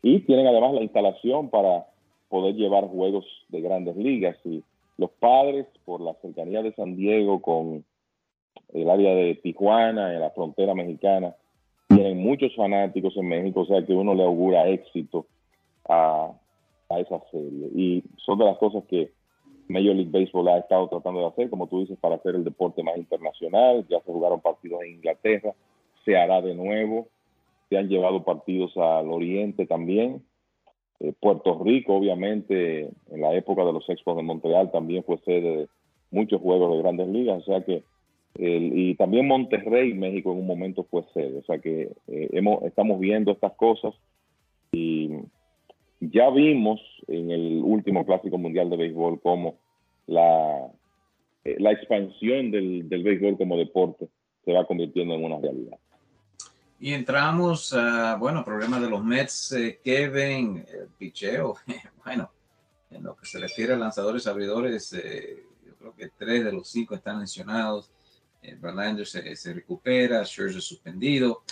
Y tienen además la instalación para poder llevar juegos de grandes ligas. Y los padres, por la cercanía de San Diego con el área de Tijuana, en la frontera mexicana, tienen muchos fanáticos en México, o sea que uno le augura éxito a, a esa serie. Y son de las cosas que Major League Baseball ha estado tratando de hacer, como tú dices, para hacer el deporte más internacional. Ya se jugaron partidos en Inglaterra, se hará de nuevo. Se han llevado partidos al Oriente también. Eh, Puerto Rico, obviamente, en la época de los Expos de Montreal también fue sede de muchos juegos de grandes ligas, o sea que, y también Monterrey, México, en un momento fue sede, o sea que eh, hemos, estamos viendo estas cosas y ya vimos en el último Clásico Mundial de Béisbol cómo la, eh, la expansión del, del béisbol como deporte se va convirtiendo en una realidad. Y entramos a, bueno, problema de los Mets, eh, Kevin, el picheo. bueno, en lo que se refiere a lanzadores abridores, eh, yo creo que tres de los cinco están lesionados. Eh, Verlander se, se, recupera, Scherzer suspendido.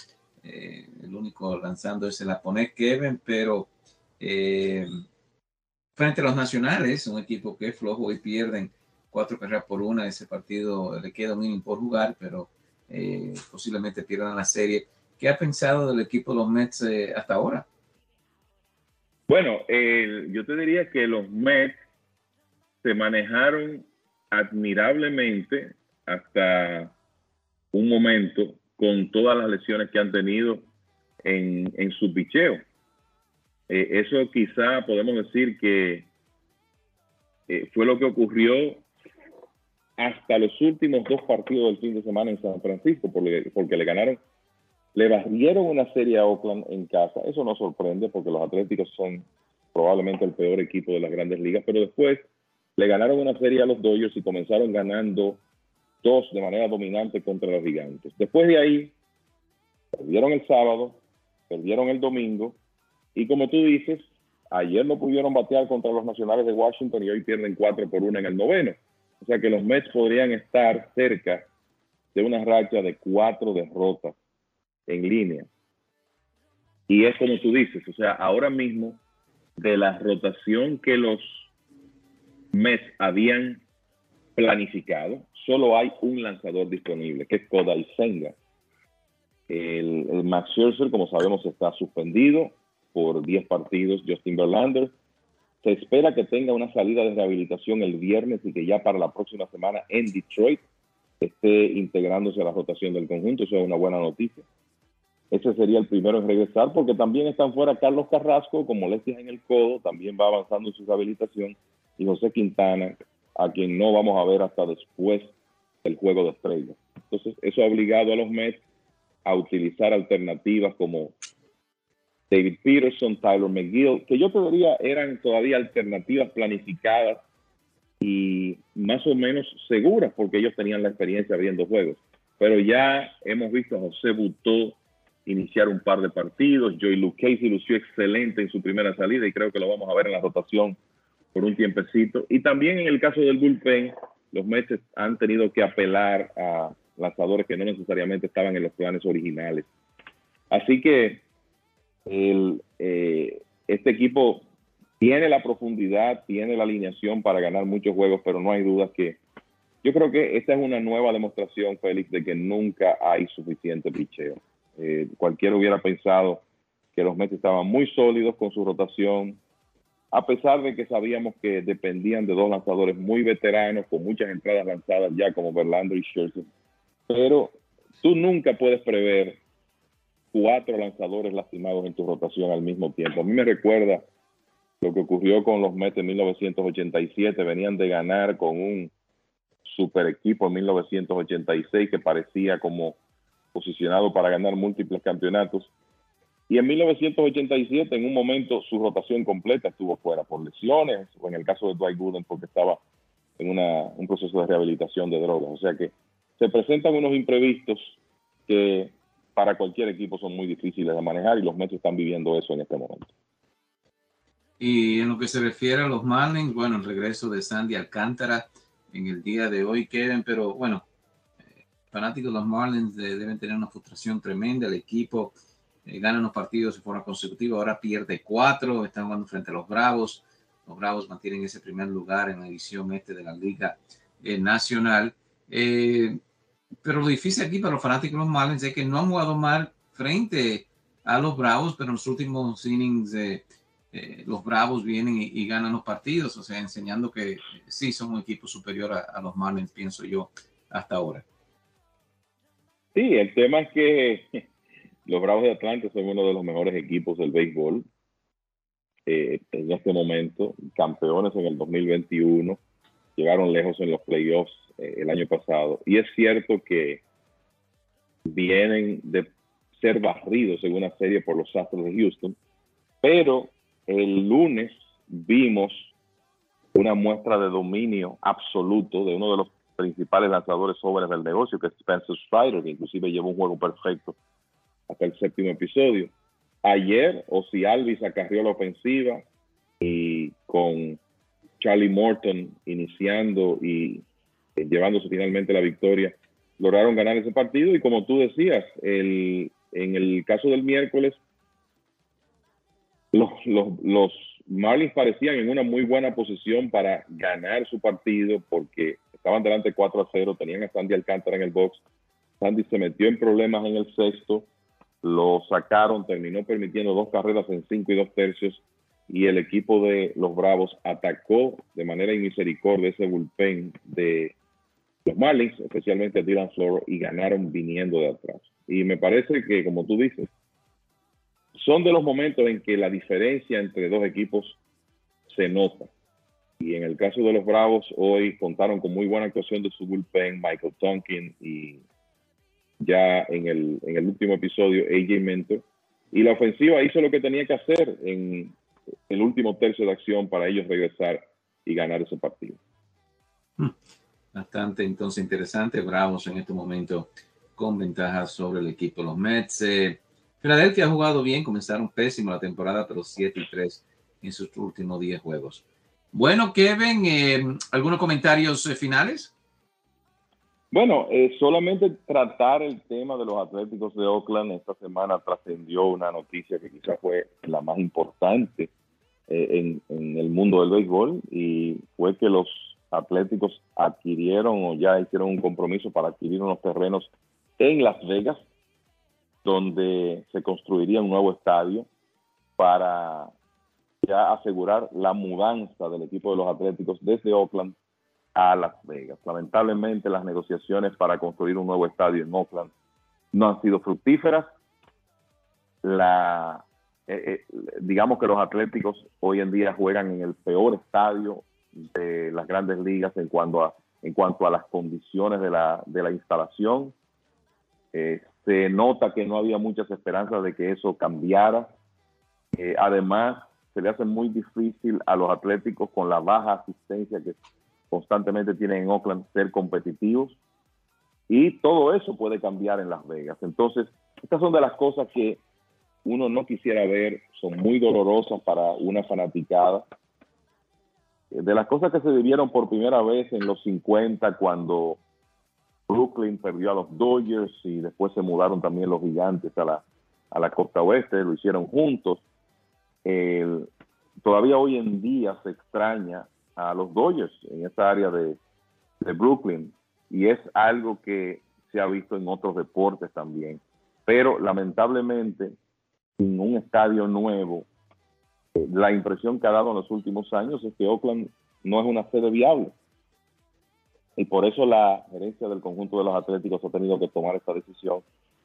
Eh, el único lanzando es el japonés Kevin, pero frente a los nacionales, un equipo que es flojo y pierden cuatro carreras por una, ese partido le queda un inning por jugar, pero posiblemente pierdan la serie ¿Qué ha pensado del equipo de los Mets eh, hasta ahora? Bueno, yo te diría que los Mets se manejaron admirablemente hasta un momento con todas las lesiones que han tenido en, su picheo. Eh, eso quizá podemos decir que eh, fue lo que ocurrió hasta los últimos dos partidos del fin de semana en San Francisco, porque, porque le ganaron le barrieron una serie a Oakland en casa. Eso no sorprende porque los Atléticos son probablemente el peor equipo de las grandes ligas, pero después le ganaron una serie a los Dodgers y comenzaron ganando dos de manera dominante contra los gigantes. Después de ahí, perdieron el sábado, perdieron el domingo y como tú dices, ayer no pudieron batear contra los nacionales de Washington y hoy pierden 4 por 1 en el noveno. O sea que los Mets podrían estar cerca de una racha de cuatro derrotas en línea. Y es como tú dices, o sea, ahora mismo de la rotación que los Mets habían planificado, solo hay un lanzador disponible, que es Kodai Senga. El, el, Max Scherzer, como sabemos, está suspendido por 10 partidos. Justin Verlander se espera que tenga una salida de rehabilitación el viernes y que ya para la próxima semana en Detroit esté integrándose a la rotación del conjunto. Eso es una buena noticia. Ese sería el primero en regresar, porque también están fuera Carlos Carrasco con molestias en el codo, también va avanzando en su rehabilitación, y José Quintana, a quien no vamos a ver hasta después del juego de estrellas. Entonces, eso ha obligado a los Mets a utilizar alternativas como David Peterson, Tyler McGill, que yo te diría eran todavía alternativas planificadas y más o menos seguras, porque ellos tenían la experiencia abriendo juegos. Pero ya hemos visto a José Butó iniciar un par de partidos. Joey Luke Casey lució excelente en su primera salida y creo que lo vamos a ver en la rotación por un tiempecito. Y también en el caso del bullpen, los Mets han tenido que apelar a lanzadores que no necesariamente estaban en los planes originales. Así que eh, este equipo tiene la profundidad, tiene la alineación para ganar muchos juegos, pero no hay duda que yo creo que esta es una nueva demostración, Félix, de que nunca hay suficiente picheo. Eh, cualquiera hubiera pensado que los Mets estaban muy sólidos con su rotación, a pesar de que sabíamos que dependían de dos lanzadores muy veteranos, con muchas entradas lanzadas ya como Verlander y Scherzer. Pero tú nunca puedes prever cuatro lanzadores lastimados en tu rotación al mismo tiempo. A mí me recuerda lo que ocurrió con los Mets en 1987. Venían de ganar con un super equipo en 1986 que parecía como posicionado para ganar múltiples campeonatos. Y en 1987, en un momento, su rotación completa estuvo fuera por lesiones, o en el caso de Dwight Gooden, porque estaba en una, un proceso de rehabilitación de drogas. O sea que se presentan unos imprevistos que para cualquier equipo son muy difíciles de manejar y los Mets están viviendo eso en este momento. Y en lo que se refiere a los Marlins, bueno, el regreso de Sandy Alcántara en el día de hoy, queden, pero bueno, fanáticos de los Marlins deben tener una frustración tremenda. El equipo eh, gana unos partidos de forma consecutiva, ahora pierde cuatro, están jugando frente a los Bravos. Los Bravos mantienen ese primer lugar en la edición este de la Liga eh, Nacional. Eh, pero lo difícil aquí para los fanáticos de los Marlins es que no han jugado mal frente a los Bravos, pero en los últimos innings eh, los Bravos vienen y, ganan los partidos, o sea, enseñando que sí son un equipo superior a, los Marlins, pienso yo, hasta ahora. Sí, el tema es que los Bravos de Atlanta son uno de los mejores equipos del béisbol eh, en este momento, campeones en el 2021, llegaron lejos en los playoffs eh, el año pasado. Y es cierto que vienen de ser barridos en una serie por los Astros de Houston, pero el lunes vimos una muestra de dominio absoluto de uno de los principales lanzadores jóvenes del negocio, que es Spencer Strider, que inclusive llevó un juego perfecto hasta el séptimo episodio. Ayer, Ozzy Alvis acarrió la ofensiva y con Charlie Morton iniciando y eh, llevándose finalmente la victoria, lograron ganar ese partido. Y como tú decías, en el caso del miércoles, los, los, Marlins parecían en una muy buena posición para ganar su partido porque estaban delante 4 a 0, tenían a Sandy Alcántara en el box. Sandy se metió en problemas en el sexto, lo sacaron, terminó permitiendo dos carreras en cinco y dos tercios y el equipo de los Bravos atacó de manera inmisericordia ese bullpen de los Marlins, especialmente a Dylan Floro, y ganaron viniendo de atrás. Y me parece que, como tú dices, son de los momentos en que la diferencia entre dos equipos se nota. Y en el caso de los Bravos, hoy contaron con muy buena actuación de su bullpen, Michael Tonkin y ya en el, en el último episodio, AJ Mentor. Y la ofensiva hizo lo que tenía que hacer en el último tercio de acción para ellos regresar y ganar ese partido. Bastante entonces interesante. Bravos en este momento con ventajas sobre el equipo los Mets. Eh, Filadelfia ha jugado bien, comenzaron pésimo la temporada, pero 7 y 3 en sus últimos 10 juegos. Bueno, Kevin, eh, ¿algunos comentarios eh, finales? Bueno, eh, solamente tratar el tema de los Atléticos de Oakland. Esta semana trascendió una noticia que quizás fue la más importante en, en, el mundo del béisbol y fue que los Atléticos adquirieron o ya hicieron un compromiso para adquirir unos terrenos en Las Vegas, donde se construiría un nuevo estadio para asegurar la mudanza del equipo de los Atléticos desde Oakland a Las Vegas. Lamentablemente las negociaciones para construir un nuevo estadio en Oakland no han sido fructíferas. Eh, eh, digamos que los Atléticos hoy en día juegan en el peor estadio de las grandes ligas en cuanto a, las condiciones de la, instalación. Eh, se nota que no había muchas esperanzas de que eso cambiara. además, se le hace muy difícil a los atléticos con la baja asistencia que constantemente tienen en Oakland ser competitivos. Y todo eso puede cambiar en Las Vegas. Entonces, estas son de las cosas que uno no quisiera ver, son muy dolorosas para una fanaticada. De las cosas que se vivieron por primera vez en los 50, cuando Brooklyn perdió a los Dodgers y después se mudaron también los gigantes a la, a la costa oeste, lo hicieron juntos. todavía hoy en día se extraña a los Dodgers en esa área de, Brooklyn y es algo que se ha visto en otros deportes también. Pero lamentablemente, en un estadio nuevo, la impresión que ha dado en los últimos años es que Oakland no es una sede viable. Y por eso la gerencia del conjunto de los Atléticos ha tenido que tomar esta decisión.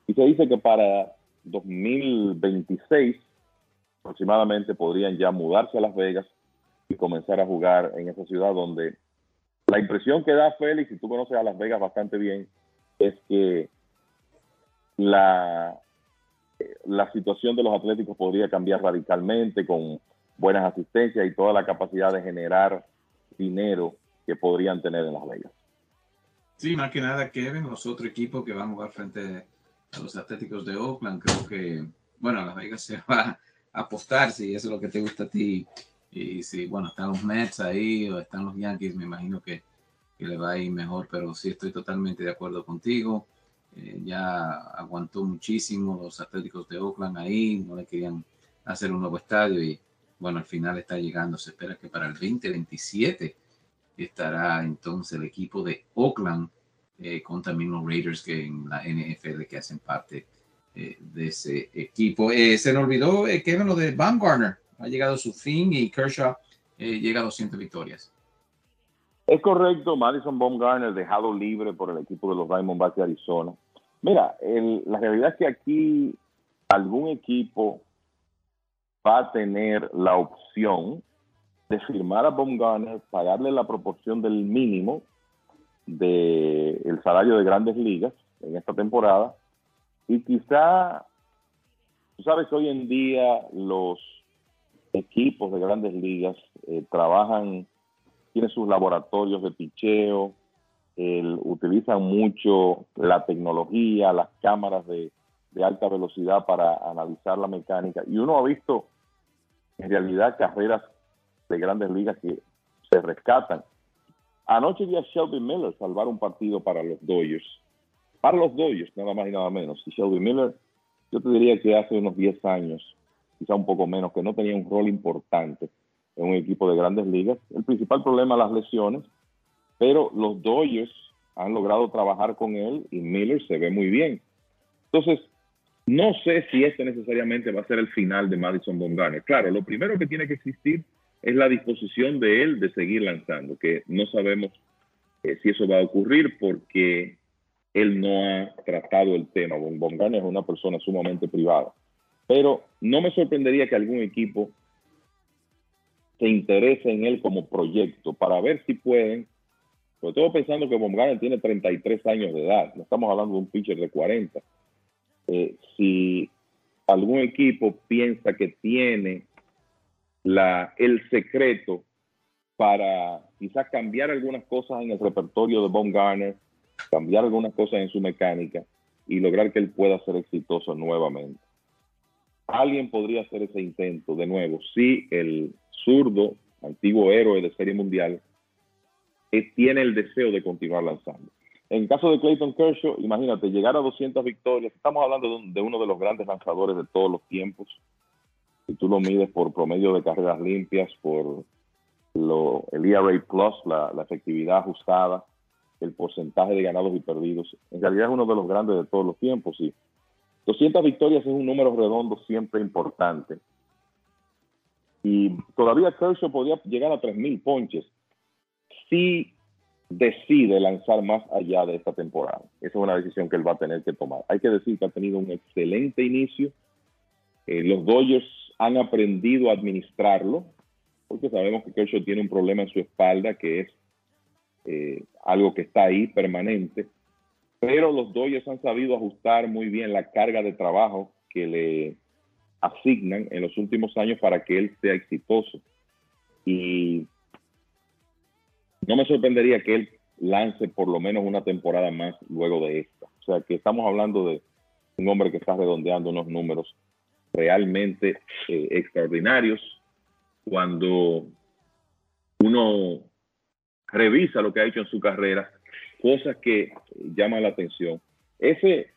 Y se dice que para 2026 aproximadamente podrían ya mudarse a Las Vegas y comenzar a jugar en esa ciudad donde la impresión que da Félix, y tú conoces a Las Vegas bastante bien, es que la, la situación de los atléticos podría cambiar radicalmente con buenas asistencias y toda la capacidad de generar dinero que podrían tener en Las Vegas. Sí, más que nada, Kevin, los otros equipos que van a jugar frente a los Atléticos de Oakland, creo que, bueno, Las Vegas se va a apostar, si eso es lo que te gusta a ti, y si, bueno, están los Mets ahí o están los Yankees, me imagino que, que le va a ir mejor, pero sí estoy totalmente de acuerdo contigo. Eh, ya aguantó muchísimo los Atléticos de Oakland ahí, no le querían hacer un nuevo estadio y bueno, al final está llegando. Se espera que para el 2027 estará entonces el equipo de Oakland eh, con también los Raiders que en la NFL que hacen parte de ese equipo. se nos olvidó, Kevin, lo de Baumgartner. Ha llegado su fin y Kershaw llega a 200 victorias. Es correcto, Madison Baumgartner dejado libre por el equipo de los Diamondbacks de Arizona. Mira, la realidad es que aquí algún equipo va a tener la opción de firmar a Baumgartner, pagarle la proporción del mínimo del salario de grandes ligas en esta temporada. Y quizá, tú sabes que hoy en día los equipos de grandes ligas eh, trabajan tiene sus laboratorios de picheo, utilizan mucho la tecnología, las cámaras de, alta velocidad para analizar la mecánica. Y uno ha visto en realidad carreras de grandes ligas que se rescatan. Anoche vi a Shelby Miller salvar un partido para los Dodgers. Para los Dodgers, nada más y nada menos. Y Shelby Miller, yo te diría que hace unos 10 años, quizá un poco menos, que no tenía un rol importante en un equipo de grandes ligas. El principal problema las lesiones, pero los Dodgers han logrado trabajar con él y Miller se ve muy bien. Entonces, no sé si este necesariamente va a ser el final de Madison Bumgarner. Claro, lo primero que tiene que existir es la disposición de él de seguir lanzando, que no sabemos eh, si eso va a ocurrir porque él no ha tratado el tema. Bumgarner es una persona sumamente privada. Pero no me sorprendería que algún equipo se interese en él como proyecto para ver si pueden, sobre todo pensando que Baumgartner tiene 33 años de edad, no estamos hablando de un pitcher de 40. Eh, si algún equipo piensa que tiene la, el secreto para quizás cambiar algunas cosas en el repertorio de Baumgartner, cambiar algunas cosas en su mecánica y lograr que él pueda ser exitoso nuevamente. Alguien podría hacer ese intento de nuevo si el zurdo, antiguo héroe de Serie Mundial, tiene el deseo de continuar lanzando. En caso de Clayton Kershaw, imagínate, llegar a 200 victorias, estamos hablando de, uno de los grandes lanzadores de todos los tiempos. Si tú lo mides por promedio de carreras limpias, por lo, el ERA Plus, la, la efectividad ajustada, el porcentaje de ganados y perdidos, en realidad es uno de los grandes de todos los tiempos. Sí. 200 victorias es un número redondo siempre importante y todavía Kershaw podía llegar a 3.000 ponches si decide lanzar más allá de esta temporada. Esa es una decisión que él va a tener que tomar. Hay que decir que ha tenido un excelente inicio. Eh, los Dodgers han aprendido a administrarlo, porque sabemos que Kershaw tiene un problema en su espalda que es eh, algo que está ahí permanente. Pero los Dodgers han sabido ajustar muy bien la carga de trabajo que le asignan en los últimos años para que él sea exitoso. Y no me sorprendería que él lance por lo menos una temporada más luego de esta. O sea que estamos hablando de un hombre que está redondeando unos números realmente eh, extraordinarios. Cuando uno revisa lo que ha hecho en su carrera, cosas que llaman la atención. Ese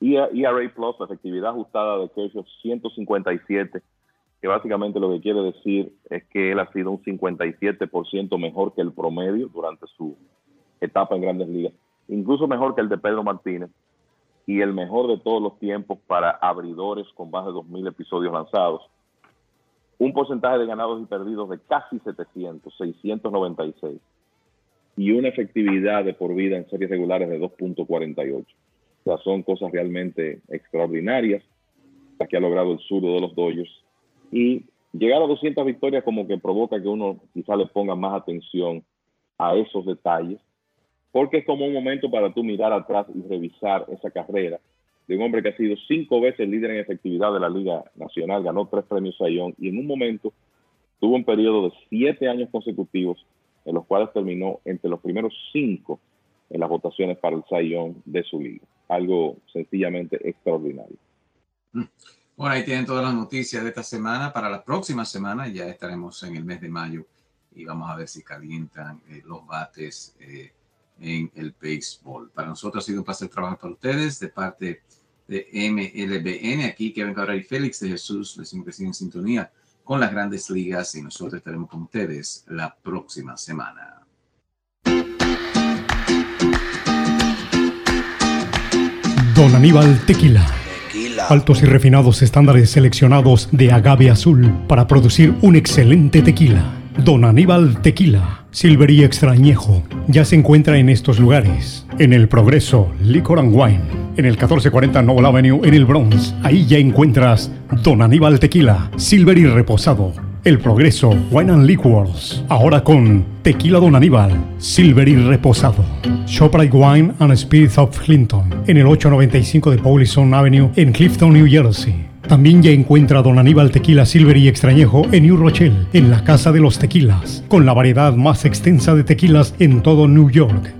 ERA Plus, la efectividad ajustada de Kershaw 157, que básicamente lo que quiere decir es que él ha sido un 57% mejor que el promedio durante su etapa en grandes ligas, incluso mejor que el de Pedro Martínez y el mejor de todos los tiempos para abridores con más de 2.000 episodios lanzados. Un porcentaje de ganados y perdidos de casi 700, 696, y una efectividad de por vida en series regulares de 2.48 son cosas realmente extraordinarias las que ha logrado el sur de los Dodgers. Y llegar a 200 victorias como que provoca que uno quizá le ponga más atención a esos detalles, porque es como un momento para tú mirar atrás y revisar esa carrera de un hombre que ha sido cinco veces líder en efectividad de la Liga Nacional, ganó tres premios Sayón y en un momento tuvo un periodo de siete años consecutivos en los cuales terminó entre los primeros cinco en las votaciones para el Sayón de su liga algo sencillamente extraordinario. Mm. Bueno, ahí tienen todas las noticias de esta semana. Para la próxima semana ya estaremos en el mes de mayo y vamos a ver si calientan eh, los bates eh, en el béisbol. Para nosotros ha sido un placer trabajar para ustedes de parte de MLBN. Aquí Kevin Cabral y Félix de Jesús les que siguen en sintonía con las grandes ligas y nosotros estaremos con ustedes la próxima semana. Don Aníbal Tequila Altos y refinados estándares seleccionados de agave azul para producir un excelente tequila. Don Aníbal Tequila, Silver y Extrañejo, ya se encuentra en estos lugares. En el Progreso, Liquor and Wine, en el 1440 Noble Avenue en el Bronx. Ahí ya encuentras Don Aníbal Tequila, Silver y Reposado. El Progreso, Wine and Liquors. Ahora con Tequila Don Aníbal, Silver y Reposado. Shoprite Wine and Spirits of Clinton, en el 895 de Paulison Avenue en Clifton, New Jersey. También ya encuentra Don Aníbal Tequila Silver y Extrañejo en New Rochelle, en la Casa de los Tequilas, con la variedad más extensa de tequilas en todo New York.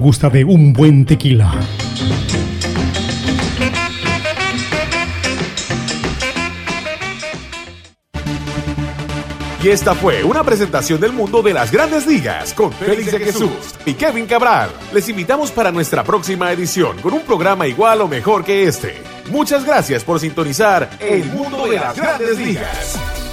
quien gusta de un buen tequila. Y esta fue una presentación del mundo de las grandes ligas con Félix de Jesús y Kevin Cabral. Les invitamos para nuestra próxima edición con un programa igual o mejor que este. Muchas gracias por sintonizar El mundo de las grandes ligas.